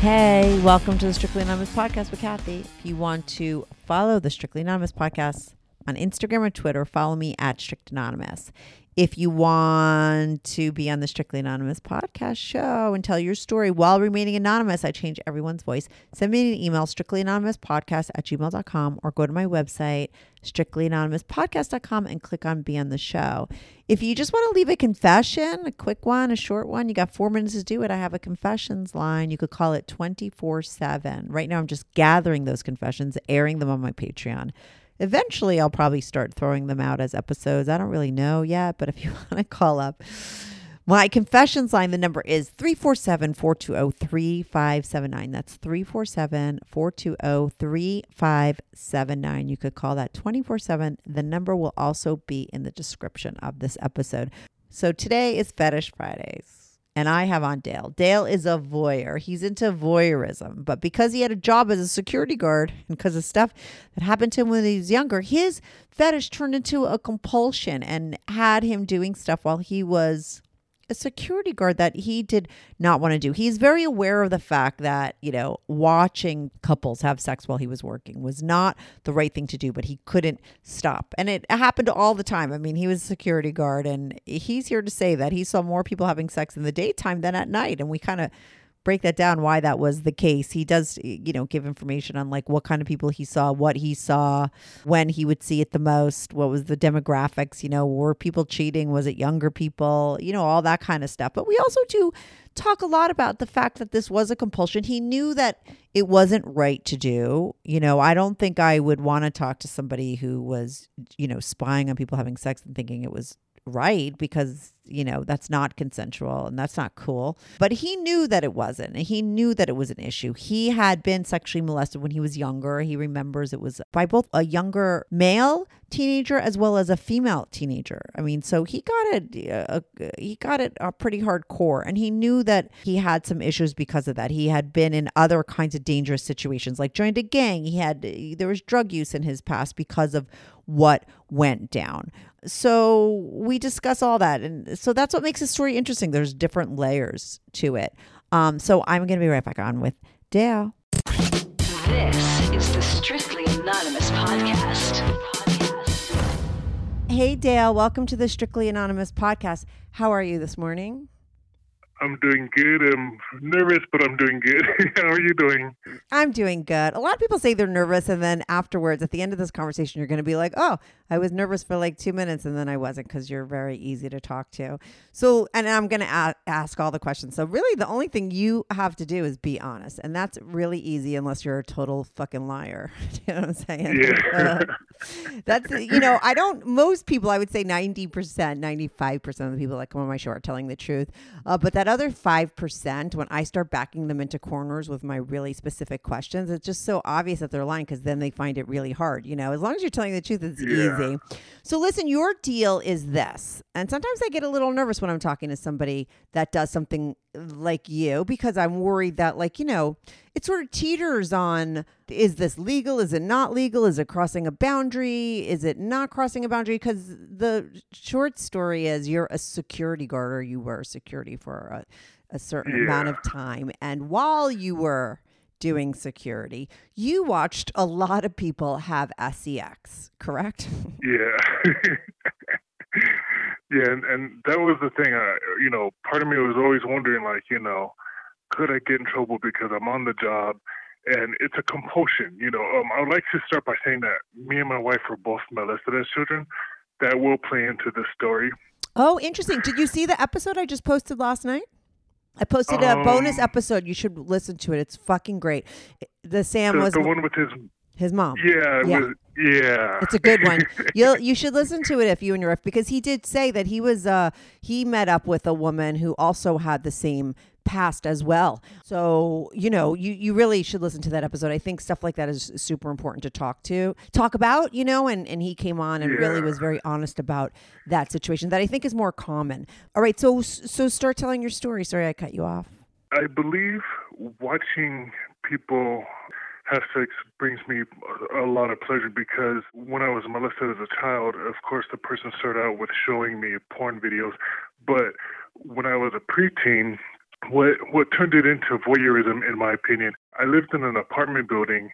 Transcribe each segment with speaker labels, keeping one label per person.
Speaker 1: Hey, welcome to the Strictly Anonymous podcast with Kathy. If you want to follow the Strictly Anonymous podcast on Instagram or Twitter, follow me at Strict Anonymous. If you want to be on the Strictly Anonymous podcast show and tell your story while remaining anonymous, I change everyone's voice. Send me an email, strictlyanonymouspodcast at gmail.com, or go to my website, strictlyanonymouspodcast.com, and click on Be on the Show. If you just want to leave a confession, a quick one, a short one, you got four minutes to do it. I have a confessions line. You could call it 24 7. Right now, I'm just gathering those confessions, airing them on my Patreon. Eventually, I'll probably start throwing them out as episodes. I don't really know yet, but if you want to call up my confessions line, the number is 347 420 3579. That's 347 420 3579. You could call that 24 7. The number will also be in the description of this episode. So today is Fetish Fridays and I have on Dale. Dale is a voyeur. He's into voyeurism, but because he had a job as a security guard and because of stuff that happened to him when he was younger, his fetish turned into a compulsion and had him doing stuff while he was a security guard that he did not want to do. He's very aware of the fact that, you know, watching couples have sex while he was working was not the right thing to do, but he couldn't stop. And it happened all the time. I mean, he was a security guard and he's here to say that he saw more people having sex in the daytime than at night. And we kind of break that down why that was the case. He does, you know, give information on like what kind of people he saw, what he saw, when he would see it the most, what was the demographics, you know, were people cheating, was it younger people, you know, all that kind of stuff. But we also do talk a lot about the fact that this was a compulsion. He knew that it wasn't right to do. You know, I don't think I would want to talk to somebody who was, you know, spying on people having sex and thinking it was right because you know, that's not consensual and that's not cool. But he knew that it wasn't. And he knew that it was an issue. He had been sexually molested when he was younger. He remembers it was by both a younger male teenager as well as a female teenager. I mean, so he got it uh, he got it uh, pretty hardcore and he knew that he had some issues because of that. He had been in other kinds of dangerous situations like joined a gang. He had there was drug use in his past because of what went down. So we discuss all that and so that's what makes the story interesting. There's different layers to it. Um so I'm going to be right back on with Dale.
Speaker 2: This is the Strictly Anonymous podcast.
Speaker 1: Hey, Dale, welcome to the Strictly Anonymous podcast. How are you this morning?
Speaker 3: I'm doing good. I'm nervous, but I'm doing good. How are you doing?
Speaker 1: I'm doing good. A lot of people say they're nervous, and then afterwards, at the end of this conversation, you're going to be like, oh, I was nervous for like two minutes, and then I wasn't because you're very easy to talk to. So, and I'm going to a- ask all the questions. So, really, the only thing you have to do is be honest. And that's really easy unless you're a total fucking liar. you know what I'm saying?
Speaker 3: Yeah.
Speaker 1: that's, you know, I don't, most people, I would say 90%, 95% of the people that come on my show are telling the truth. Uh, but that other 5%, when I start backing them into corners with my really specific questions, it's just so obvious that they're lying because then they find it really hard. You know, as long as you're telling the truth, it's
Speaker 3: Yeah.
Speaker 1: easy. So listen, your deal is this. And sometimes I get a little nervous when I'm talking to somebody that does something like you because I'm worried that, like, you know, it sort of teeters on is this legal? Is it not legal? Is it crossing a boundary? Is it not crossing a boundary? Because the short story is you're a security guard or you were security for a, a certain amount of time. And while you were doing security, you watched a lot of people have sex, correct?
Speaker 3: Yeah. yeah, and, and that was the thing. I, you know, part of me was always wondering, like, you know, could I get in trouble because I'm on the job? And it's a compulsion, you know. Um, I would like to start by saying that me and my wife were both molested as children. That will play into the story.
Speaker 1: Oh, interesting. Did you see the episode I just posted last night? I posted a bonus
Speaker 3: Um,
Speaker 1: episode. You should listen to it. It's fucking great. The Sam
Speaker 3: The,
Speaker 1: was
Speaker 3: the one with his,
Speaker 1: his mom.
Speaker 3: yeah,
Speaker 1: Yeah.
Speaker 3: was, yeah.
Speaker 1: It's a good one. You'll you should listen to it if you and your wife because he did say that he was uh he met up with a woman who also had the same past as well. So, you know, you you really should listen to that episode. I think stuff like that is super important to talk to, talk about, you know, and and he came on and really was very honest about that situation that I think is more common. All right, so so start telling your story. Sorry I cut you off.
Speaker 3: I believe watching people have sex brings me a lot of pleasure because when I was molested as a child, of course, the person started out with showing me porn videos. But when I was a preteen, what what turned it into voyeurism, in my opinion, I lived in an apartment building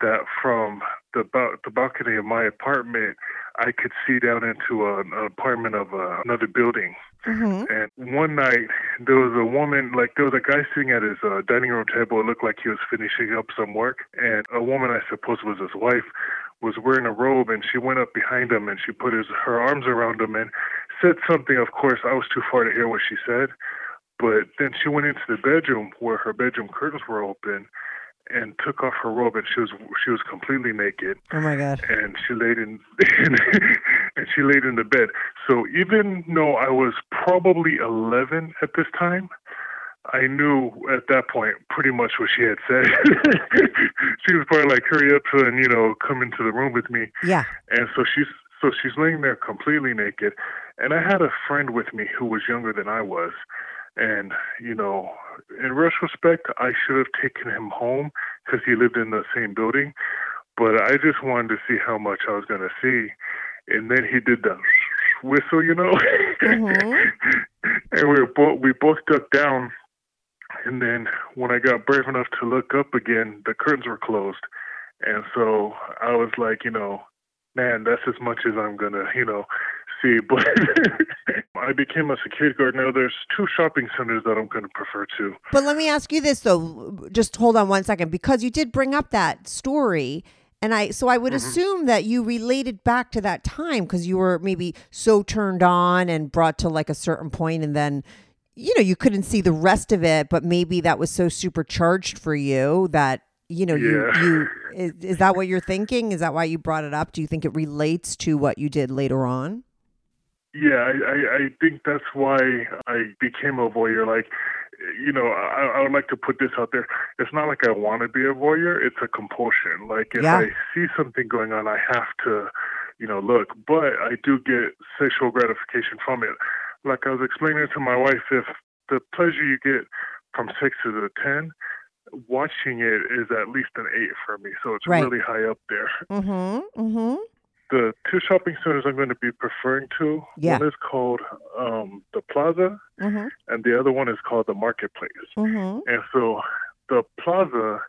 Speaker 3: that from the ba- the balcony of my apartment, I could see down into an apartment of uh, another building.
Speaker 1: Mm-hmm.
Speaker 3: And one night, there was a woman, like there was a guy sitting at his uh, dining room table. It looked like he was finishing up some work, and a woman, I suppose was his wife, was wearing a robe, and she went up behind him and she put his her arms around him and said something. Of course, I was too far to hear what she said, but then she went into the bedroom where her bedroom curtains were open, and took off her robe, and she was she was completely naked
Speaker 1: Oh my god.
Speaker 3: and she laid in and she laid in the bed. So even though I was probably 11 at this time, I knew at that point pretty much what she had said. she was probably like, "Hurry up and you know come into the room with me."
Speaker 1: Yeah.
Speaker 3: And so she's so she's laying there completely naked, and I had a friend with me who was younger than I was, and you know, in retrospect, I should have taken him home because he lived in the same building, but I just wanted to see how much I was going to see, and then he did the whistle, you know,
Speaker 1: Mhm.
Speaker 3: and we were both we both ducked down, and then when I got brave enough to look up again, the curtains were closed, and so I was like, you know, man, that's as much as I'm gonna, you know, see. But I became a security guard. Now there's two shopping centers that I'm gonna prefer to.
Speaker 1: But let me ask you this though. Just hold on one second because you did bring up that story. And I, so I would mm-hmm. assume that you related back to that time because you were maybe so turned on and brought to like a certain point, and then, you know, you couldn't see the rest of it, but maybe that was so supercharged for you that you know you you is, is that what you're thinking? Is that why you brought it up? Do you think it relates to what you did later on?
Speaker 3: Yeah, I, I, I think that's why I became a voyeur. Like, you know, I, I would like to put this out there. It's not like I want to be a voyeur. It's a compulsion. Like, if
Speaker 1: Yeah.
Speaker 3: I see something going on, I have to, you know, look. But I do get sexual gratification from it. Like I was explaining to my wife, if the pleasure you get from six to a 10, watching it is at least an 8 for me. So it's
Speaker 1: Right.
Speaker 3: really high up there.
Speaker 1: Mm-hmm. Mm-hmm.
Speaker 3: The two shopping centers I'm going to be preferring to,
Speaker 1: Yeah.
Speaker 3: one is called um, the Plaza,
Speaker 1: Mm-hmm.
Speaker 3: and the other one is called the Marketplace.
Speaker 1: Mm-hmm.
Speaker 3: And so the Plaza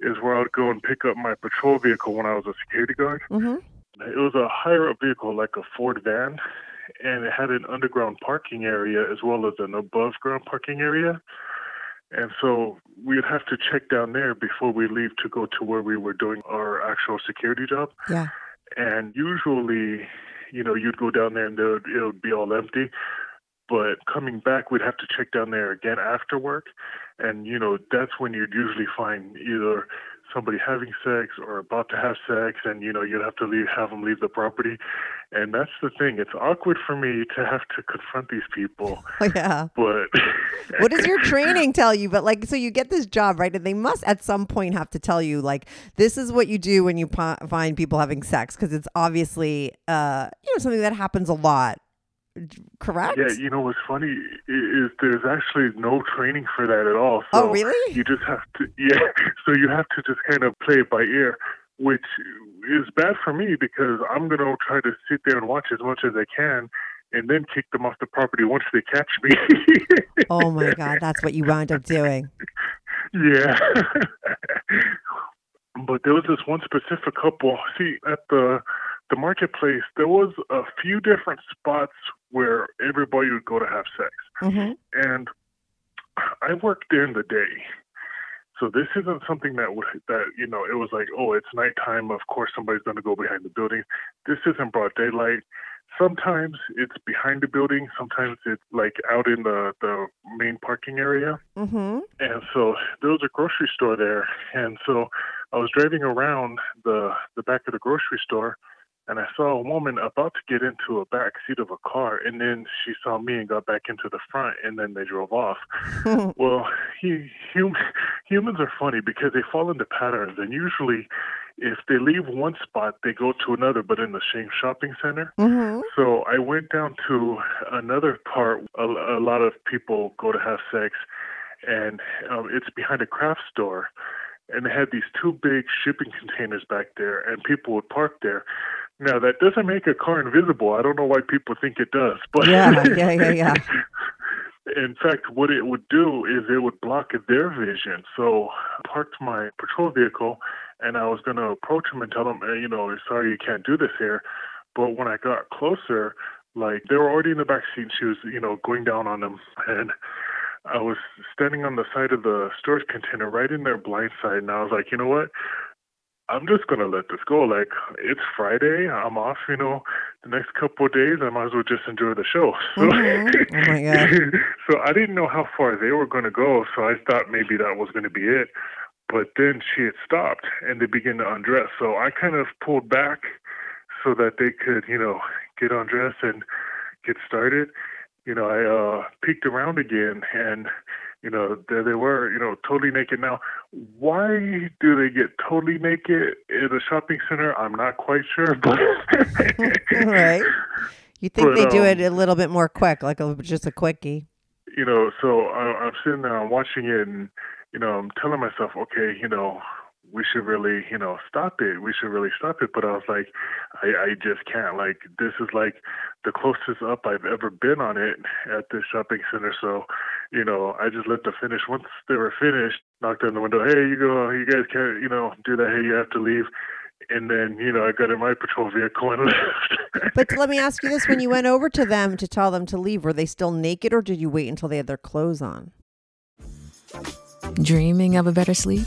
Speaker 3: is where I would go and pick up my patrol vehicle when I was a security guard.
Speaker 1: Mm-hmm.
Speaker 3: It was a higher up vehicle, like a Ford van, and it had an underground parking area as well as an above ground parking area. And so we would have to check down there before we leave to go to where we were doing our actual security job.
Speaker 1: Yeah.
Speaker 3: And usually, you know, you'd go down there and it would be all empty. But coming back, we'd have to check down there again after work. And, you know, that's when you'd usually find either somebody having sex or about to have sex. And, you know, you'd have to leave, have them leave the property. And that's the thing. It's awkward for me to have to confront these people.
Speaker 1: Oh, yeah.
Speaker 3: But
Speaker 1: what does your training tell you? But like, so you get this job, right? And they must at some point have to tell you, like, this is what you do when you po- find people having sex, because it's obviously, uh, you know, something that happens a lot. Correct?
Speaker 3: Yeah, you know what's funny is there's actually no training for that at all.
Speaker 1: Oh, really?
Speaker 3: You just have to, yeah. So you have to just kind of play it by ear, which is bad for me because I'm gonna try to sit there and watch as much as I can, and then kick them off the property once they catch me.
Speaker 1: oh my God, that's what you wound up doing.
Speaker 3: Yeah. but there was this one specific couple. See, at the the marketplace, there was a few different spots where everybody would go to have sex.
Speaker 1: Mm-hmm.
Speaker 3: And I worked during the day. So this isn't something that would that you know it was like oh it's nighttime of course somebody's going to go behind the building. This isn't broad daylight. Sometimes it's behind the building. Sometimes it's like out in the the main parking area.
Speaker 1: Mm-hmm.
Speaker 3: And so there was a grocery store there, and so I was driving around the the back of the grocery store, and I saw a woman about to get into a back seat of a car, and then she saw me and got back into the front, and then they drove off. well, he, hum, humans are funny because they fall into patterns, and usually, if they leave one spot, they go to another, but in the same shopping center.
Speaker 1: Mm-hmm.
Speaker 3: So I went down to another part. A, a lot of people go to have sex, and um, it's behind a craft store. And they had these two big shipping containers back there, and people would park there. Now that doesn't make a car invisible. I don't know why people think it does, but
Speaker 1: Yeah, yeah, yeah, yeah.
Speaker 3: in fact, what it would do is it would block their vision. So I parked my patrol vehicle, and I was going to approach them and tell them, hey, you know, sorry, you can't do this here. But when I got closer, like they were already in the back seat, she was, you know, going down on them, and I was standing on the side of the storage container, right in their blind side, and I was like, you know what? I'm just gonna let this go. Like it's Friday, I'm off. You know, the next couple of days, I might as well just enjoy the show. So,
Speaker 1: Mhm. Oh my God.
Speaker 3: so I didn't know how far they were going to go. So I thought maybe that was going to be it. But then she had stopped, and they began to undress. So I kind of pulled back so that they could, you know, get undressed and get started. You know, I uh, peeked around again, and you know, there they were, you know, totally naked. Now, why do they get totally naked in a shopping center? I'm not quite sure, but
Speaker 1: right. You think
Speaker 3: But,
Speaker 1: they do
Speaker 3: um,
Speaker 1: it a little bit more quick, like a, just a quickie.
Speaker 3: you know, so I, I'm sitting there, I'm watching it, and you know, I'm telling myself, okay, you know, we should really, you know, stop it. We should really stop it. But I was like, I, I just can't. Like, this is like the closest up I've ever been on it at this shopping center. So, you know, I just let them finish. Once they were finished, knocked on the window. Hey, you go. You guys can't, you know, do that. Hey, you have to leave. And then, you know, I got in my patrol vehicle and left.
Speaker 1: But let me ask you this: When you went over to them to tell them to leave, were they still naked, or did you wait until they had their clothes on?
Speaker 4: Dreaming of a better sleep?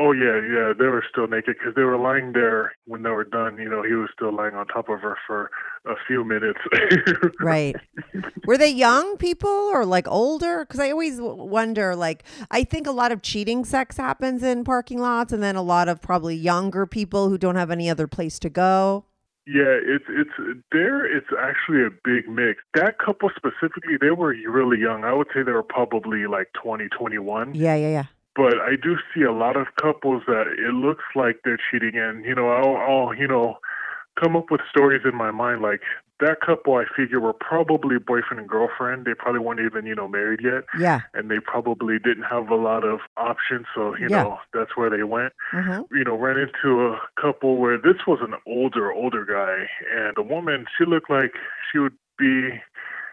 Speaker 3: Oh yeah, yeah. They were still naked because they were lying there when they were done. You know, he was still lying on top of her for a few minutes.
Speaker 1: right. Were they young people or like older? Because I always wonder. Like, I think a lot of cheating sex happens in parking lots, and then a lot of probably younger people who don't have any other place to go.
Speaker 3: Yeah, it's it's there. It's actually a big mix. That couple specifically, they were really young. I would say they were probably like 20, 21.
Speaker 1: Yeah, yeah, yeah.
Speaker 3: But I do see a lot of couples that it looks like they're cheating, and you know, I'll, I'll you know, come up with stories in my mind like that couple. I figure were probably boyfriend and girlfriend. They probably weren't even you know married yet.
Speaker 1: Yeah.
Speaker 3: And they probably didn't have a lot of options, so you
Speaker 1: Yeah.
Speaker 3: know that's where they went
Speaker 1: Mm-hmm.
Speaker 3: you know, ran into a couple where this was an older, older guy, and the woman, she looked like she would be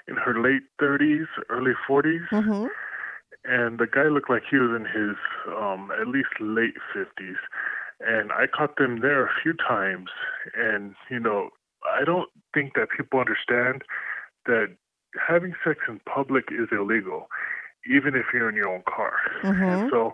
Speaker 3: in her late 30s, early 40s,
Speaker 1: Mm-hmm.
Speaker 3: And the guy looked like he was in his um, at least late 50s. And I caught them there a few times, and you know, I don't think that people understand that having sex in public is illegal, even if you're in your own car.
Speaker 1: Mhm.
Speaker 3: And so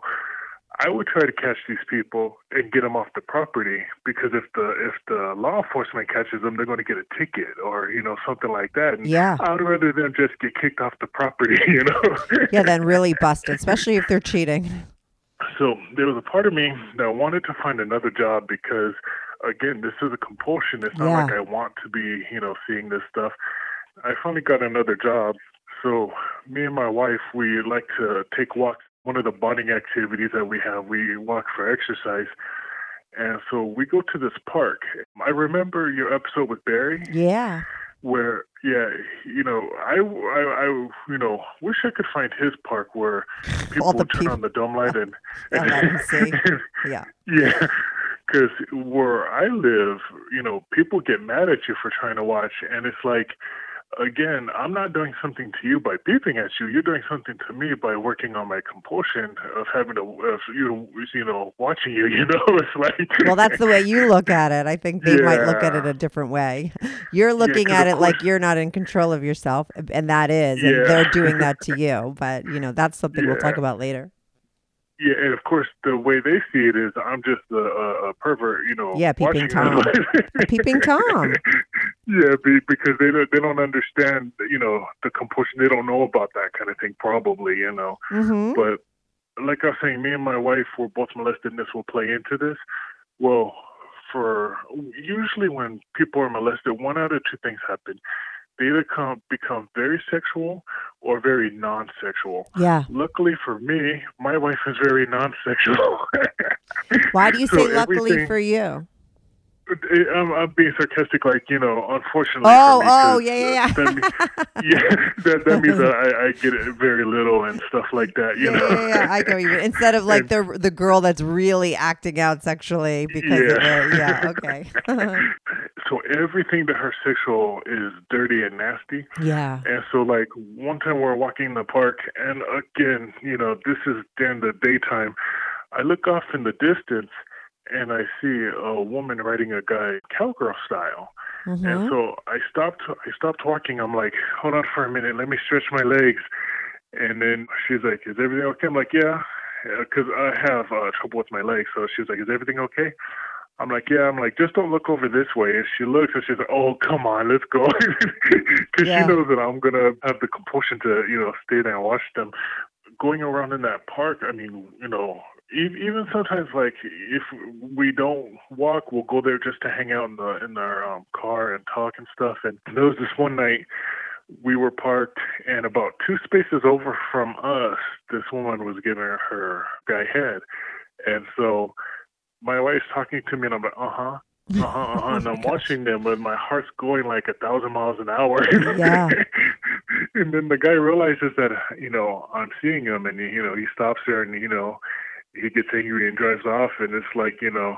Speaker 3: I would try to catch these people and get them off the property because if the if the law enforcement catches them, they're going to get a ticket or you know something like that. And
Speaker 1: Yeah.
Speaker 3: I'd rather them just get kicked off the property, you know.
Speaker 1: Yeah, then really busted, especially if they're cheating.
Speaker 3: So there was a part of me that wanted to find another job because, again, this is a compulsion. It's not
Speaker 1: Yeah.
Speaker 3: like I want to be, you know, seeing this stuff. I finally got another job. So me and my wife, we like to take walks. One of the bonding activities that we have, we walk for exercise. And so we go to this park. I remember your episode with Barry
Speaker 1: Yeah.
Speaker 3: where yeah you know I, I i you know wish i could find his park where people would turn
Speaker 1: peop-
Speaker 3: on the dome light and,
Speaker 1: And see. Yeah.
Speaker 3: yeah because where i live you know people get mad at you for trying to watch and it's like again i'm not doing something to you by beeping at you you're doing something to me by working on my compulsion of having to of you know you know watching you you know it's like
Speaker 1: Well, that's the way you look at it. I think they might look at it a different way. You're looking
Speaker 3: 'cause
Speaker 1: at it like you're not in control of yourself, and that is, and
Speaker 3: Yeah.
Speaker 1: they're doing that to you. But you know, that's something we'll talk about later.
Speaker 3: Yeah, and of course, the way they see it is I'm just a, a, a pervert, you know.
Speaker 1: Yeah, peeping. Tom. Peeping Tom.
Speaker 3: yeah, be, because they don't, they don't understand, you know, the compulsion. They don't know about that kind of thing, probably, you know.
Speaker 1: Mm-hmm.
Speaker 3: But like I was saying, me and my wife were both molested, and this will play into this. Well, for usually when people are molested, one out of two things happen. They either come, become very sexual or very non-sexual.
Speaker 1: Yeah.
Speaker 3: Luckily for me, my wife is very non-sexual.
Speaker 1: Why do you
Speaker 3: So
Speaker 1: say luckily for you?
Speaker 3: I'm, I'm being sarcastic, like you know, unfortunately.
Speaker 1: Oh, oh, yeah, yeah,
Speaker 3: uh, That, yeah, that, that means that I, I get it very little and stuff like that. You
Speaker 1: Yeah,
Speaker 3: know.
Speaker 1: yeah, yeah, I go even instead of like the the girl that's really acting out sexually because of it. Yeah, okay.
Speaker 3: so everything to her sexual is dirty and nasty.
Speaker 1: yeah.
Speaker 3: And so, like one time we we're walking in the park, and again, you know, this is during the daytime. I look off in the distance, and I see a woman riding a guy cowgirl style.
Speaker 1: Mm-hmm.
Speaker 3: And so I stopped. I stopped walking. I'm like, hold on for a minute. Let me stretch my legs. And then she's like, "Is everything okay?" I'm like, "Yeah," because I have uh, trouble with my legs. So she's like, "Is everything okay?" I'm like, "Yeah." I'm like, "Just don't look over this way." And she looks, and she's like, "Oh, come on, let's go," because
Speaker 1: Yeah.
Speaker 3: she knows that I'm gonna have the compulsion to, you know, stay there and watch them. Going around in that park, I mean, you know, even sometimes like if we don't walk, we'll go there just to hang out in the in our um, car and talk and stuff. And there was this one night we were parked, and about two spaces over from us, this woman was giving her guy head, and so my wife's talking to me, and I'm like, uh huh. Uh huh, uh huh. and I'm watching them, but my heart's going like a thousand miles an hour.
Speaker 1: Yeah.
Speaker 3: and then the guy realizes that you know I'm seeing him, and you know he stops there, and you know he gets angry and drives off, and it's like you know.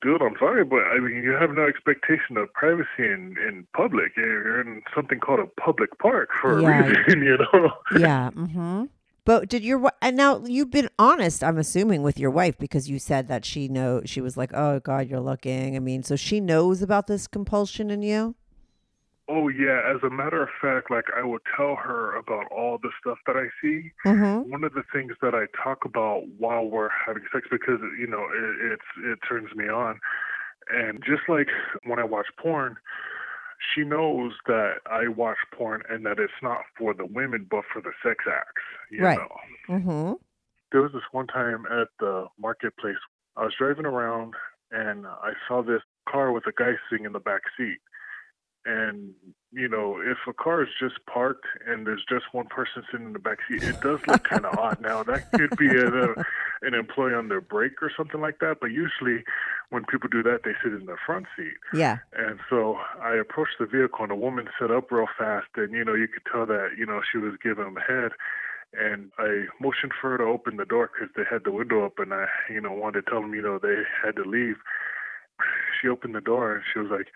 Speaker 3: Dude, I'm sorry, but I mean, you have no expectation of privacy in in public. You're in something called a public park for
Speaker 1: Yeah.
Speaker 3: a reason, you know.
Speaker 1: yeah. Mm-hmm. But did your and now you've been honest? I'm assuming with your wife because you said that she know she was like, "Oh God, you're looking." I mean, so she knows about this compulsion in you.
Speaker 3: Oh yeah, as a matter of fact, like I will tell her about all the stuff that I see.
Speaker 1: Mhm.
Speaker 3: One of the things that I talk about while we're having sex because you know it, it's it turns me on, and just like when I watch porn, she knows that I watch porn and that it's not for the women but for the sex acts. You
Speaker 1: Right.
Speaker 3: know.
Speaker 1: Mm-hmm.
Speaker 3: There was this one time at the marketplace. I was driving around and I saw this car with a guy sitting in the back seat. And you know, if a car is just parked and there's just one person sitting in the back seat, it does look kind of odd. Now that could be a, an employee on their break or something like that. But usually, when people do that, they sit in the front seat.
Speaker 1: Yeah.
Speaker 3: And so I approached the vehicle, and the woman set up real fast, and you know, you could tell that you know she was giving him a head. And I motioned for her to open the door because they had the window up, and I, you know, wanted to tell them, you know, they had to leave. She opened the door, and she was like,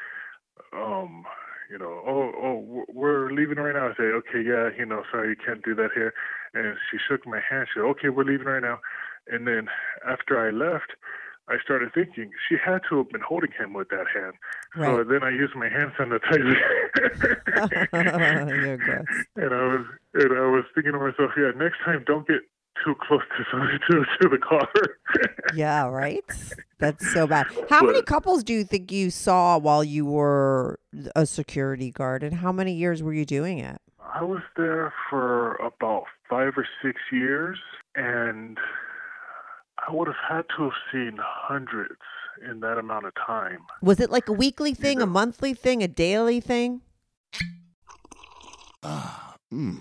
Speaker 3: um, you know, oh, oh, we're leaving right now. I say, okay, yeah, you know, sorry, you can't do that here. And she shook my hand. She said, okay, we're leaving right now. And then after I left, I started thinking she had to have been holding him with that hand. So then I used my hand sanitizer. And I was and I was thinking to myself, yeah, next time don't get too close to somebody to, to the car.
Speaker 1: Yeah, right. That's so bad. How many couples do you think you saw while you were a security guard, and how many years were you doing it?
Speaker 3: I was there for about five or six years, and I would have had to have seen hundreds in that amount of time.
Speaker 1: Was it like a weekly thing, a monthly thing, a daily thing?
Speaker 5: Ah, mmm.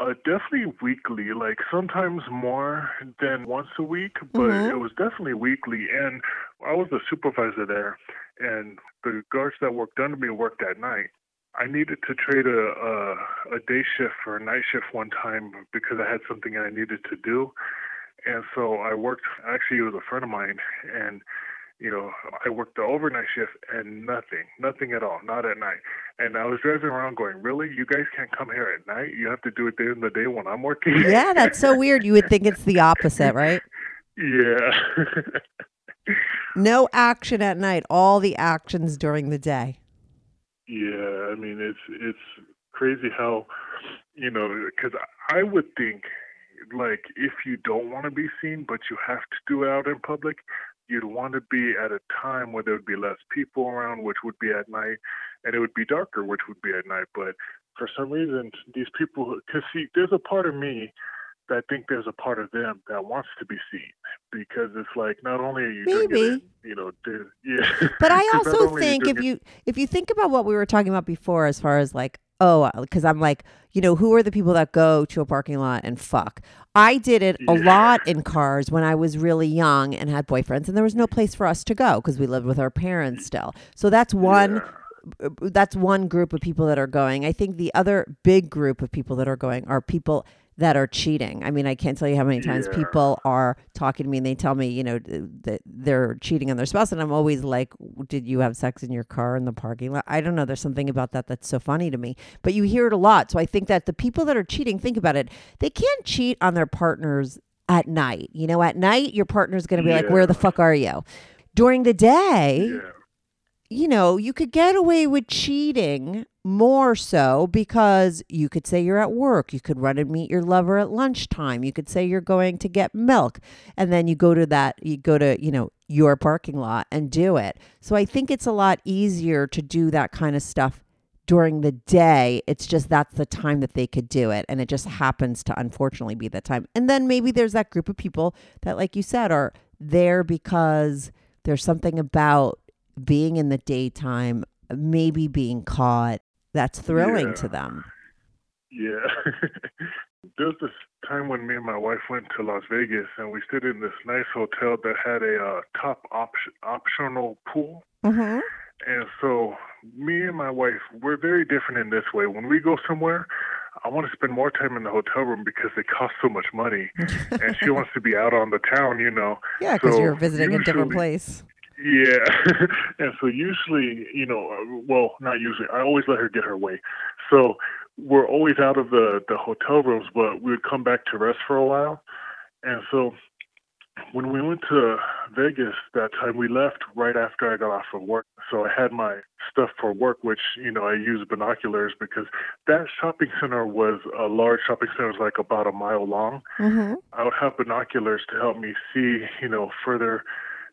Speaker 3: Uh, definitely weekly, like sometimes more than once a week, but
Speaker 1: Mhm.
Speaker 3: it was definitely weekly. And I was the supervisor there, and the guards that worked under me worked at night. I needed to trade a, a a day shift for a night shift one time because I had something I needed to do, and so I worked. Actually, it was a friend of mine, and you know, I worked the overnight shift and nothing, nothing at all, not at night. And I was driving around going, really? You guys can't come here at night? You have to do it during the day when I'm working?
Speaker 1: Yeah, that's so weird. You would think it's the opposite, right?
Speaker 3: yeah.
Speaker 1: No action at night, all the actions during the day.
Speaker 3: yeah. I mean, it's, it's crazy how, you know, because I would think, like, if you don't want to be seen, but you have to do it out in public, you'd want to be at a time where there would be less people around, which would be at night, and it would be darker, which would be at night. But for some reason, these people, because see, there's a part of me that think there's a part of them that wants to be seen because it's like not only are you
Speaker 1: Maybe.
Speaker 3: you know, yeah.
Speaker 1: But I also think if you if you think about what we were talking about before, as far as like oh, uh, because I'm like you know who are the people that go to a parking lot and fuck? I did it a lot in cars when I was really young and had boyfriends, and there was no place for us to go because we lived with our parents still. So that's one. That's one group of people that are going. I think the other big group of people that are going are people that are cheating. I mean, I can't tell you how many times
Speaker 3: Yeah.
Speaker 1: people are talking to me and they tell me, you know, that they're cheating on their spouse. And I'm always like, did you have sex in your car in the parking lot? I don't know. There's something about that that's so funny to me. But you hear it a lot. So I think that the people that are cheating, think about it, they can't cheat on their partners at night. You know, at night, your partner's going to be like, where the fuck are you? During the day, you know, you could get away with cheating more so because you could say you're at work. You could run and meet your lover at lunchtime. You could say you're going to get milk. And then you go to that, you go to, you know, your parking lot and do it. So I think it's a lot easier to do that kind of stuff during the day. It's just that's the time that they could do it. And it just happens to unfortunately be the time. And then maybe there's that group of people that, like you said, are there because there's something about being in the daytime, maybe being caught, that's thrilling
Speaker 3: Yeah.
Speaker 1: to them.
Speaker 3: Yeah. There's this time when me and my wife went to Las Vegas and we stayed in this nice hotel that had a uh, top op- optional pool.
Speaker 1: Mm-hmm.
Speaker 3: And so me and my wife, we're very different in this way. When we go somewhere, I want to spend more time in the hotel room because it costs so much money. and she wants to be out on the town, you know.
Speaker 1: Yeah, because
Speaker 3: So
Speaker 1: you're visiting a different place.
Speaker 3: Yeah. and so usually, you know, uh, well, not usually. I always let her get her way. So we're always out of the the hotel rooms, but we would come back to rest for a while. And so when we went to Vegas that time, we left right after I got off of work. So I had my stuff for work, which, you know, I use binoculars because that shopping center was a large shopping center, it was like about a mile long.
Speaker 1: Mm-hmm.
Speaker 3: I would have binoculars to help me see, you know, further,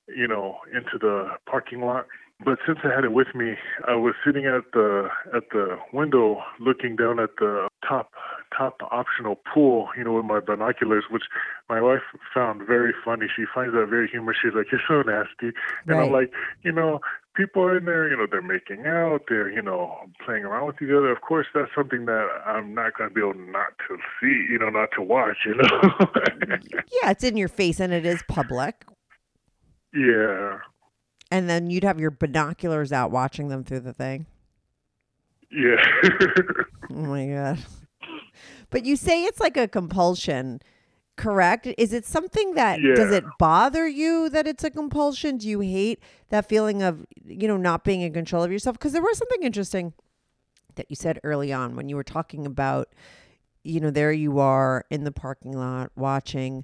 Speaker 3: you know, into the parking lot. But since I had it with me, I was sitting at the at the window looking down at the top top optional pool, you know, with my binoculars, which my wife found very funny. She finds that very humorous. She's like, "You're so nasty," and I'm like, you know, people are in there, you know, they're making out, they're, you know, playing around with each other. Of course, that's something that I'm not going to be able not to see, you know, not to watch, you know.
Speaker 1: Yeah, it's in your face and it is public.
Speaker 3: Yeah,
Speaker 1: And then you'd have your binoculars out watching them through the thing.
Speaker 3: yeah.
Speaker 1: Oh my god. But you say it's like a compulsion, correct? Is it something that does it bother you that it's a compulsion? Do you hate that feeling of, you know, not being in control of yourself? Because there was something interesting that you said early on when you were talking about, you know, there you are in the parking lot watching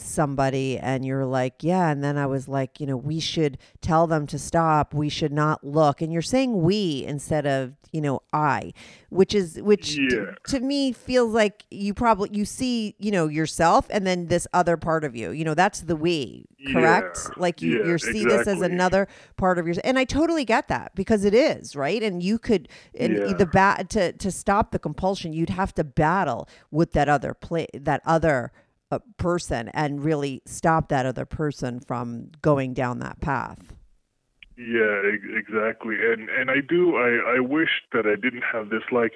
Speaker 1: somebody and you're like, yeah. And then I was like, you know, we should tell them to stop. We should not look. And you're saying we instead of, you know, I, which is, which
Speaker 3: Yeah.
Speaker 1: to me feels like you probably, you see, you know, yourself and then this other part of you, you know, that's the we, correct?
Speaker 3: Yeah.
Speaker 1: Like you,
Speaker 3: Yeah,
Speaker 1: you see this as another part of yourself. And I totally get that because it is, right? And you could, and the bat to, to stop the compulsion, you'd have to battle with that other play, that other uh, person and really stop that other person from going down that path.
Speaker 3: Yeah, exactly. And and I do I I wish that I didn't have this like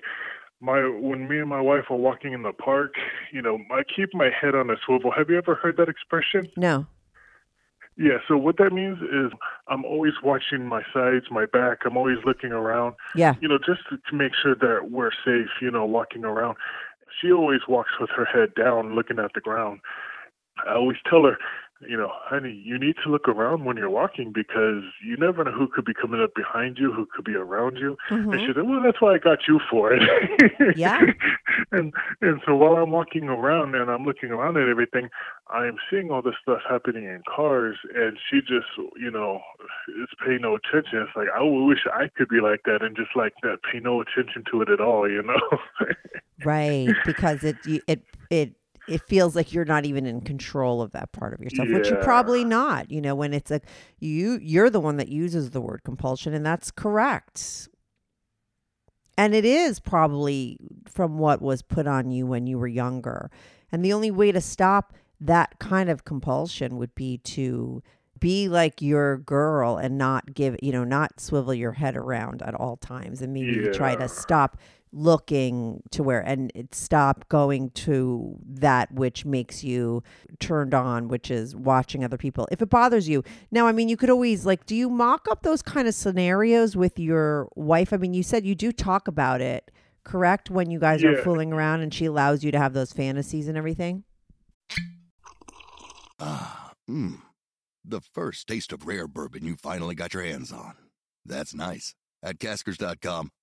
Speaker 3: my when me and my wife are walking in the park, you know, I keep my head on a swivel. Have you ever heard that expression?
Speaker 1: No.
Speaker 3: Yeah, so what that means is I'm always watching my sides, my back. I'm always looking around.
Speaker 1: Yeah.
Speaker 3: You know, just to, to make sure that we're safe, you know, walking around. She always walks with her head down, looking at the ground. I always tell her, you know, honey, you need to look around when you're walking because you never know who could be coming up behind you, who could be around you. And
Speaker 1: Mhm.
Speaker 3: she said, well, that's why I got you for it.
Speaker 1: Yeah.
Speaker 3: and and so while I'm walking around and I'm looking around at everything, I'm seeing all this stuff happening in cars, and she just, you know, is paying no attention. It's like I wish I could be like that and just like that, pay no attention to it at all, you know.
Speaker 1: Right. Because it, it, it, it feels like you're not even in control of that part of yourself, which you're probably not. You know, when it's a you, you're the one that uses the word compulsion, and that's correct. And it is probably from what was put on you when you were younger. And the only way to stop that kind of compulsion would be to be like your girl and not give, you know, not swivel your head around at all times and maybe try to stop looking to where and it stop going to that which makes you turned on which is watching other people if it bothers you now i mean you could always like do you mock up those kind of scenarios with your wife i mean you said you do talk about it correct? When you guys are fooling around and she allows you to have those fantasies and everything?
Speaker 5: Ah, mmm. The first taste of rare bourbon you finally got your hands on. That's nice. At Caskers.com,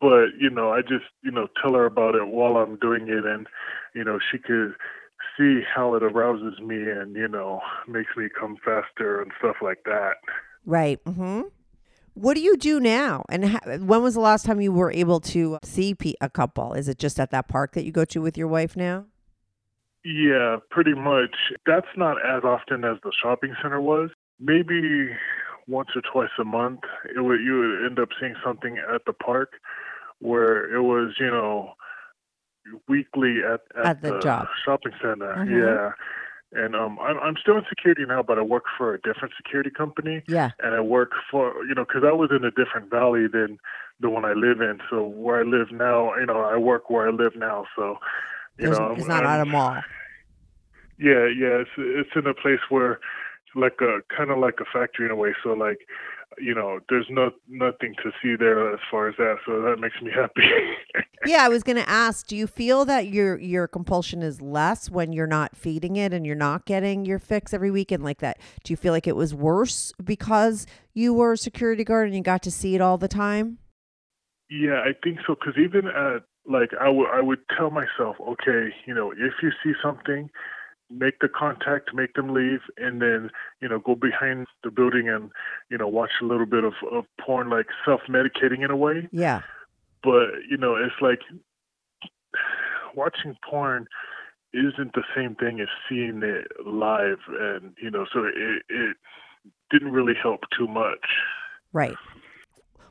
Speaker 3: but you know, I just you know tell her about it while I'm doing it, and you know she could see how it arouses me and you know makes me come faster and stuff like that.
Speaker 1: Right. hmm What do you do now? And ha- when was the last time you were able to see a couple? Is it just at that park that you go to with your wife now?
Speaker 3: Yeah, pretty much. That's not as often as the shopping center was. Maybe once or twice a month, it would you would end up seeing something at the park where it was, you know, weekly at at,
Speaker 1: At the job.
Speaker 3: shopping center.
Speaker 1: Mhm.
Speaker 3: Yeah. And um, I'm I'm still in security now, but I work for a different security company.
Speaker 1: Yeah.
Speaker 3: And I work for you know because I was in a different valley than the one I live in. So where I live now, you know, I work where I live now. So you
Speaker 1: There's-
Speaker 3: know,
Speaker 1: it's
Speaker 3: I'm-
Speaker 1: not at
Speaker 3: I'm-
Speaker 1: a mall.
Speaker 3: yeah, yeah, it's it's in a place where like a kind of like a factory in a way. So like, you know, there's no nothing to see there as far as that. So that makes me happy.
Speaker 1: yeah, I was to ask, do you feel that your your compulsion is less when you're not feeding it and you're not getting your fix every weekend like that? Do you feel like it was worse because you were a security guard and you got to see it all the time?
Speaker 3: yeah, I think so. Because even at like I would I would tell myself, okay, you know, if you see something. Make the contact, make them leave, and then you know go behind the building and you know watch a little bit of, of porn, like self medicating in a way.
Speaker 1: Yeah.
Speaker 3: but you know it's like watching porn isn't the same thing as seeing it live and you know so it it didn't really help too much
Speaker 1: Right.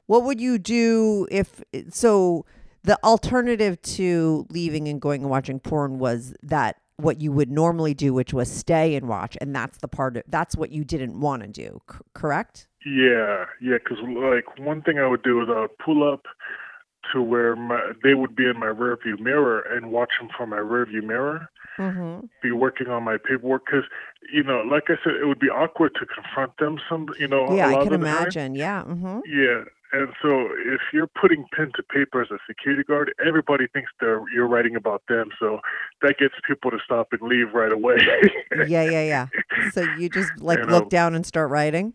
Speaker 1: What would you do if so the alternative to leaving and going and watching porn was that what you would normally do which was stay and watch and that's the part of, that's what you didn't want to do, c- correct?
Speaker 3: yeah yeah because like one thing i would do is i would pull up to where my they would be in my rear view mirror and watch them from my rear view mirror
Speaker 1: Mhm.
Speaker 3: be working on my paperwork because you know like i said it would be awkward to confront them some you know a
Speaker 1: Yeah, I can
Speaker 3: the time.
Speaker 1: imagine. Yeah. Mhm.
Speaker 3: Yeah, and so if you're putting pen to paper as a security guard, everybody thinks they're you're writing about them. So that gets people to stop and leave right away.
Speaker 1: yeah, yeah, yeah. So you just like
Speaker 3: You
Speaker 1: look
Speaker 3: know.
Speaker 1: down and start writing?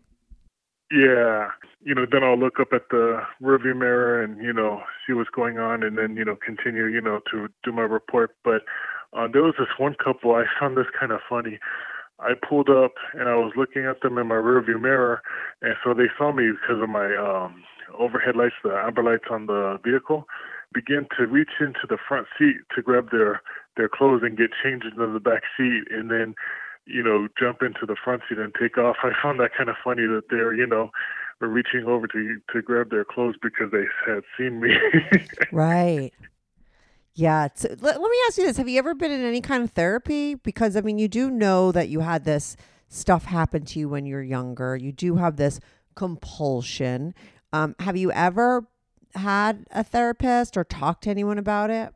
Speaker 3: yeah, you know, then I'll look up at the rearview mirror and you know see what's going on, and then you know continue you know to do my report. But uh, there was this one couple I found this kind of funny. I pulled up and I was looking at them in my rearview mirror, and so they saw me because of my um, overhead lights, the amber lights on the vehicle. Began to reach into the front seat to grab their their clothes and get changed into the back seat, and then you know jump into the front seat and take off. I found that kind of funny that they're you know were reaching over to to grab their clothes because they had seen me.
Speaker 1: Right. Yeah. So let, let me ask you this. Have you ever been in any kind of therapy? Because, I mean, you do know that you had this stuff happen to you when you're younger. You do have this compulsion. Um, have you ever had a therapist or talked to anyone about it?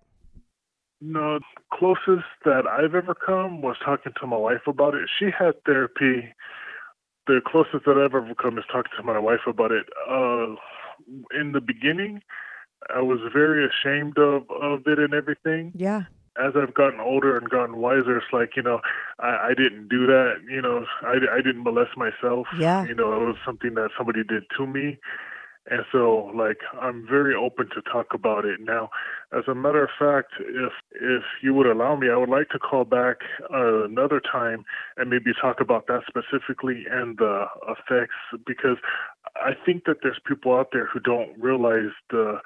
Speaker 3: No, closest that I've ever come was talking to my wife about it. She had therapy. The closest that I've ever come is talking to my wife about it. Uh, in the beginning, I was very ashamed of, of it and everything.
Speaker 1: Yeah.
Speaker 3: As I've gotten older and gotten wiser, it's like, you know, I, I didn't do that. You know, I, I didn't molest myself.
Speaker 1: Yeah.
Speaker 3: You know, it was something that somebody did to me. And so, like, I'm very open to talk about it now. As a matter of fact, if if you would allow me, I would like to call back uh, another time and maybe talk about that specifically and the effects, because I think that there's people out there who don't realize the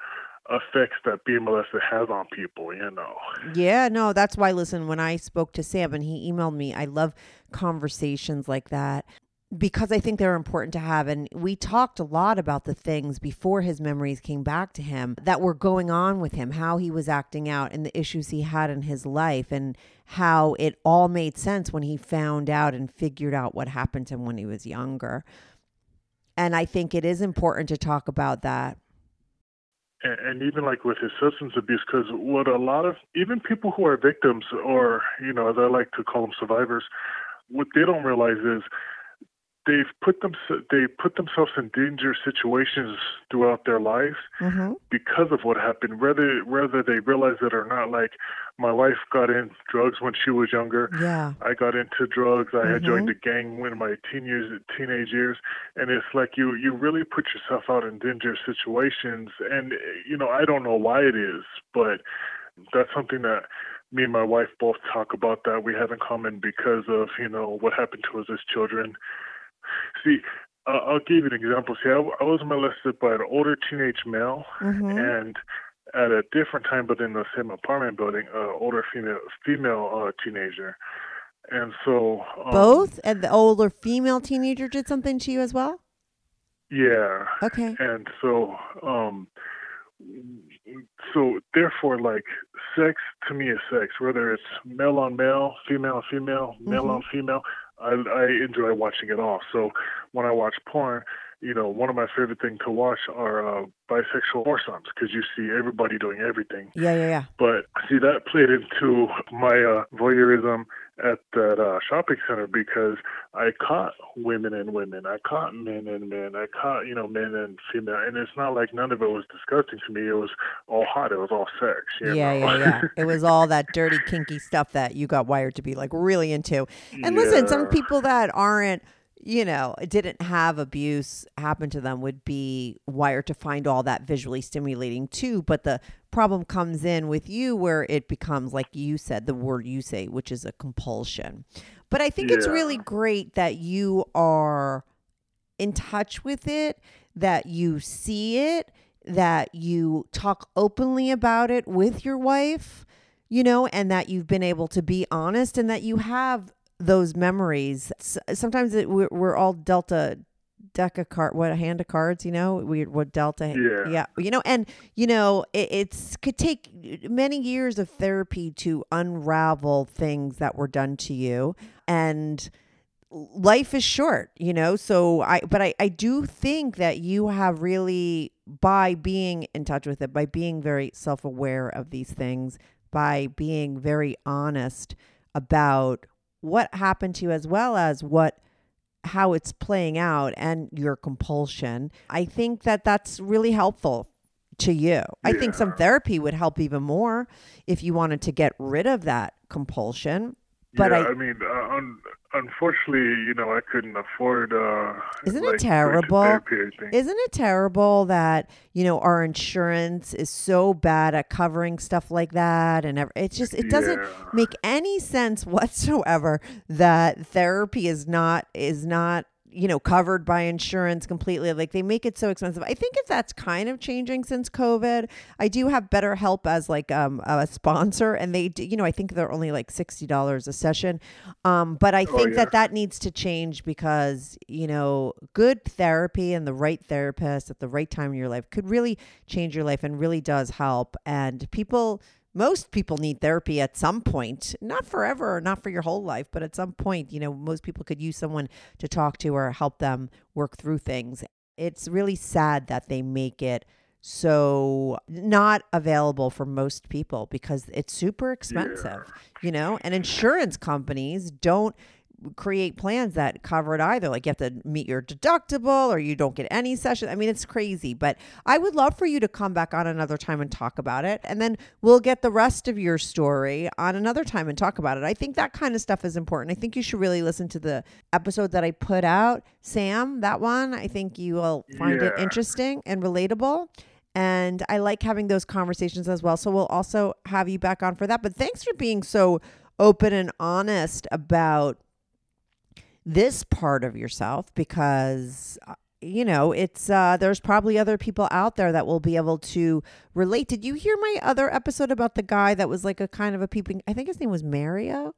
Speaker 3: effects that being molested has on people. You know.
Speaker 1: Yeah, no, that's why. Listen, when I spoke to Sam and he emailed me, I love conversations like that. Because I think they're important to have. And we talked a lot about the things before his memories came back to him that were going on with him, how he was acting out, and the issues he had in his life, and how it all made sense when he found out and figured out what happened to him when he was younger. And I think it is important to talk about that.
Speaker 3: And, and even like with his substance abuse, because what a lot of even people who are victims, or you know, as I like to call them survivors, what they don't realize is they've put them they put themselves in danger situations throughout their lives
Speaker 1: mm-hmm.
Speaker 3: because of what happened whether whether they realize it or not. Like my wife got in drugs when she was younger.
Speaker 1: Yeah.
Speaker 3: I got into drugs. I
Speaker 1: mm-hmm.
Speaker 3: had joined a gang when my teen years teenage years. And it's like you you really put yourself out in dangerous situations. And you know i don't know why it is but that's something that me and my wife both talk about that we have in common because of you know what happened to us as children See, uh, I'll give you an example. See, I, I, was molested by an older teenage male,
Speaker 1: mm-hmm.
Speaker 3: and at a different time, but in the same apartment building, an older female female uh, teenager. And so um,
Speaker 1: both, and the older female teenager did something to you as well.
Speaker 3: Yeah.
Speaker 1: Okay.
Speaker 3: And so, um, so therefore, like sex to me is sex, whether it's male on male, female on female, male
Speaker 1: mm-hmm.
Speaker 3: on female. I, I enjoy watching it all. So when I watch porn, you know, one of my favorite things to watch are uh, bisexual foursomes because you see everybody doing everything.
Speaker 1: Yeah, yeah, yeah.
Speaker 3: But see, that played into my uh, voyeurism at that uh, shopping center because I caught women and women, I caught men and men, I caught you know men and female, and it's not like none of it was disgusting to me. It was all hot. It was all sex.
Speaker 1: yeah,
Speaker 3: know?
Speaker 1: yeah, yeah. it was all that dirty, kinky stuff that you got wired to be like really into. And listen, some people that aren't you know, didn't have abuse happen to them would be wired to find all that visually stimulating too. But the problem comes in with you where it becomes, like you said, the word you say, which is a compulsion. But I think it's really great that you are in touch with it, that you see it, that you talk openly about it with your wife, you know, and that you've been able to be honest and that you have those memories. S- Sometimes it, we're, we're all dealt a deck of card, what a hand of cards, you know, we what Delta,
Speaker 3: Yeah.
Speaker 1: yeah, you know, and you know, it, it's could take many years of therapy to unravel things that were done to you, and life is short, you know. So I, but I, I do think that you have really by being in touch with it, by being very self aware of these things, by being very honest about what happened to you as well as what how it's playing out and your compulsion. I think that that's really helpful to you. I think some therapy would help even more if you wanted to get rid of that compulsion but
Speaker 3: yeah,
Speaker 1: I,
Speaker 3: I, mean, uh, un- unfortunately, you know, I couldn't afford. Uh,
Speaker 1: Isn't
Speaker 3: like,
Speaker 1: it terrible?
Speaker 3: going to therapy or anything.
Speaker 1: Isn't it terrible that you know our insurance is so bad at covering stuff like that, and ev- it's just it doesn't
Speaker 3: Yeah.
Speaker 1: make any sense whatsoever that therapy is not is not you know covered by insurance completely like they make it so expensive. I think if that's kind of changing since covid i do have BetterHelp as like um, a sponsor and they do, you know i think they're only like $60 a session. Um, but i
Speaker 3: Oh,
Speaker 1: think
Speaker 3: yeah.
Speaker 1: that that needs to change because you know good therapy and the right therapist at the right time in your life could really change your life and really does help. And people most people need therapy at some point not forever not for your whole life but at some point you know most people could use someone to talk to or help them work through things. It's really sad that they make it so not available for most people because it's super expensive you know and insurance companies don't create plans that cover it either. Like you have to meet your deductible or you don't get any session. I mean, it's crazy, but I would love for you to come back on another time and talk about it. And then we'll get the rest of your story on another time and talk about it. I think that kind of stuff is important. I think you should really listen to the episode that I put out, Sam, that one. I think you will find it interesting and relatable. And I like having those conversations as well. So we'll also have you back on for that. But thanks for being so open and honest about this part of yourself because uh, you know it's uh there's probably other people out there that will be able to relate did you hear my other episode about the guy that was like a kind of a peeping i think his name was mario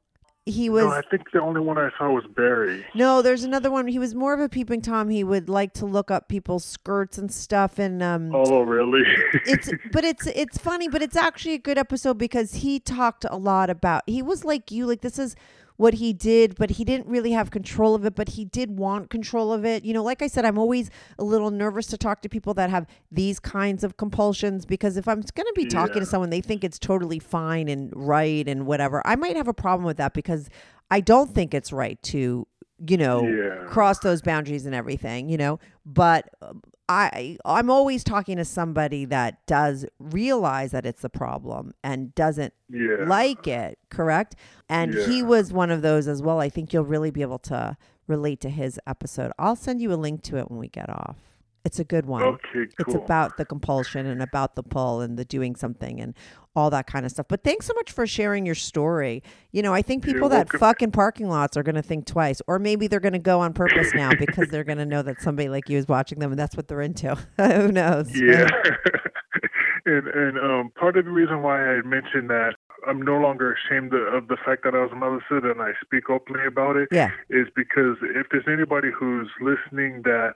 Speaker 1: he was.
Speaker 3: No, I think the only one I saw was Barry.
Speaker 1: No, there's another one. He was more of a peeping tom. He would like to look up people's skirts and stuff. And um,
Speaker 3: Oh, really?
Speaker 1: it's but it's it's funny, but it's actually a good episode because he talked a lot about. He was like you, like this is what he did, but he didn't really have control of it. But he did want control of it. You know, like I said, I'm always a little nervous to talk to people that have these kinds of compulsions because if I'm going to be talking
Speaker 3: Yeah.
Speaker 1: to someone, they think it's totally fine and right and whatever. I might have a problem with that because I don't think it's right to, you know,
Speaker 3: Yeah.
Speaker 1: cross those boundaries and everything, you know. But um, I I'm always talking to somebody that does realize that it's a problem and doesn't
Speaker 3: Yeah.
Speaker 1: like it, correct? And he was one of those as well. I think you'll really be able to relate to his episode. I'll send you a link to it when we get off. It's a good one.
Speaker 3: Okay, cool.
Speaker 1: It's about the compulsion and about the pull and the doing something and all that kind of stuff. But thanks so much for sharing your story. You know, I think
Speaker 3: You're
Speaker 1: people that
Speaker 3: welcome.
Speaker 1: fuck in parking lots are going to think twice, or maybe they're going to go on purpose now because they're going to know that somebody like you is watching them and that's what they're into. Who knows?
Speaker 3: Yeah. and and um, part of the reason why I mentioned that I'm no longer ashamed of the fact that I was a mother molested and I speak openly about it
Speaker 1: Yeah.
Speaker 3: is because if there's anybody who's listening that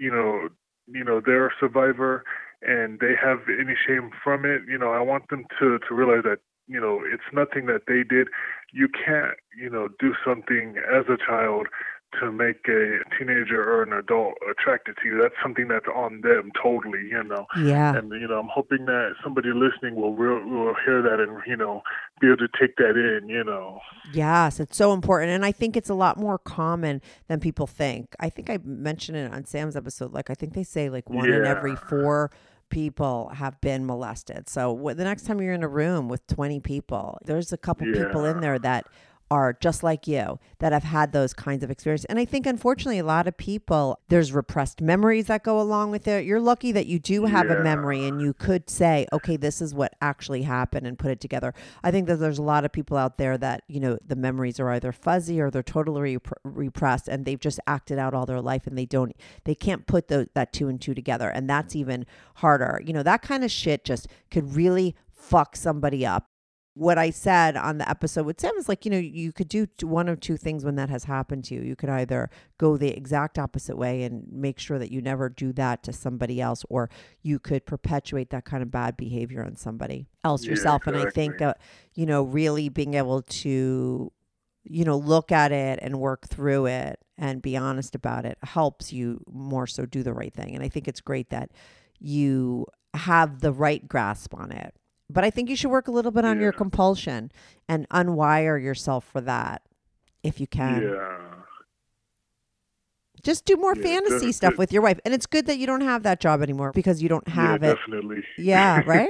Speaker 3: you know you know they're a survivor and they have any shame from it, you know, I want them to to realize that you know it's nothing that they did. You can't you know do something as a child to make a teenager or an adult attracted to you. That's something that's on them totally, you know.
Speaker 1: Yeah.
Speaker 3: And you know, I'm hoping that somebody listening will real, will hear that and you know be able to take that in, you know.
Speaker 1: Yes, it's so important. And I think it's a lot more common than people think. I think I mentioned it on Sam's episode. Like, I think they say like one in every four people have been molested. So wh- the next time you're in a room with 20 people, there's a couple people in there that are just like you that have had those kinds of experiences. And I think unfortunately a lot of people there's repressed memories that go along with it. You're lucky that you do have a memory and you could say, okay, this is what actually happened and put it together. I think that there's a lot of people out there that, you know, the memories are either fuzzy or they're totally rep- repressed and they've just acted out all their life and they don't they can't put those that two and two together and that's even harder. You know, that kind of shit just could really fuck somebody up what I said on the episode with Sam is like, you know, you could do one of two things when that has happened to you. You could either go the exact opposite way and make sure that you never do that to somebody else, or you could perpetuate that kind of bad behavior on somebody else
Speaker 3: Yeah,
Speaker 1: yourself. And I think,
Speaker 3: exactly.
Speaker 1: uh, you know, really being able to, you know, look at it and work through it and be honest about it helps you more so do the right thing. And I think it's great that you have the right grasp on it. But I think you should work a little bit on your compulsion and unwire yourself for that if you can.
Speaker 3: Yeah.
Speaker 1: Just do more
Speaker 3: Yeah,
Speaker 1: fantasy
Speaker 3: def-
Speaker 1: stuff with your wife. And it's good that you don't have that job anymore because you don't have
Speaker 3: yeah,
Speaker 1: it.
Speaker 3: definitely.
Speaker 1: Yeah, right?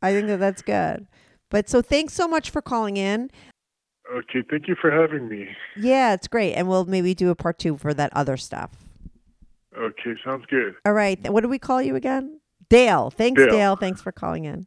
Speaker 1: I think that that's good. But so thanks so much for calling in.
Speaker 3: okay, thank you for having me.
Speaker 1: Yeah, it's great. And we'll maybe do a part two for that other stuff.
Speaker 3: Okay, sounds good.
Speaker 1: All right. What do we call you again? Dale. Thanks,
Speaker 3: Dale.
Speaker 1: Dale. Thanks for calling in.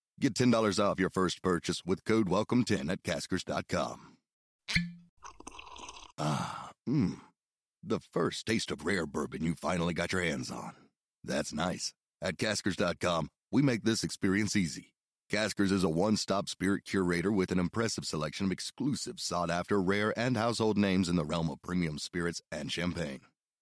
Speaker 5: Get $10 off your first purchase with code WELCOME10 at Caskers.com. Ah, mmm. The first taste of rare bourbon you finally got your hands on. That's nice. At Caskers.com, we make this experience easy. Caskers is a one stop spirit curator with an impressive selection of exclusive, sought after, rare, and household names in the realm of premium spirits and champagne.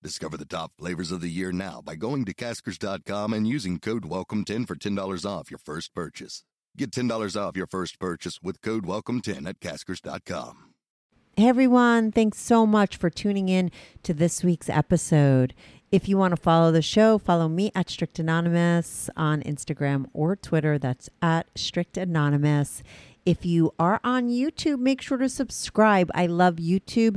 Speaker 5: Discover the top flavors of the year now by going to Caskers.com and using code WELCOME10 for $10 off your first purchase. Get $10 off your first purchase with code WELCOME10 at Caskers.com.
Speaker 1: Hey everyone, thanks so much for tuning in to this week's episode. If you want to follow the show, follow me at Strict Anonymous on Instagram or Twitter. That's at Strict Anonymous. If you are on YouTube, make sure to subscribe. I love YouTube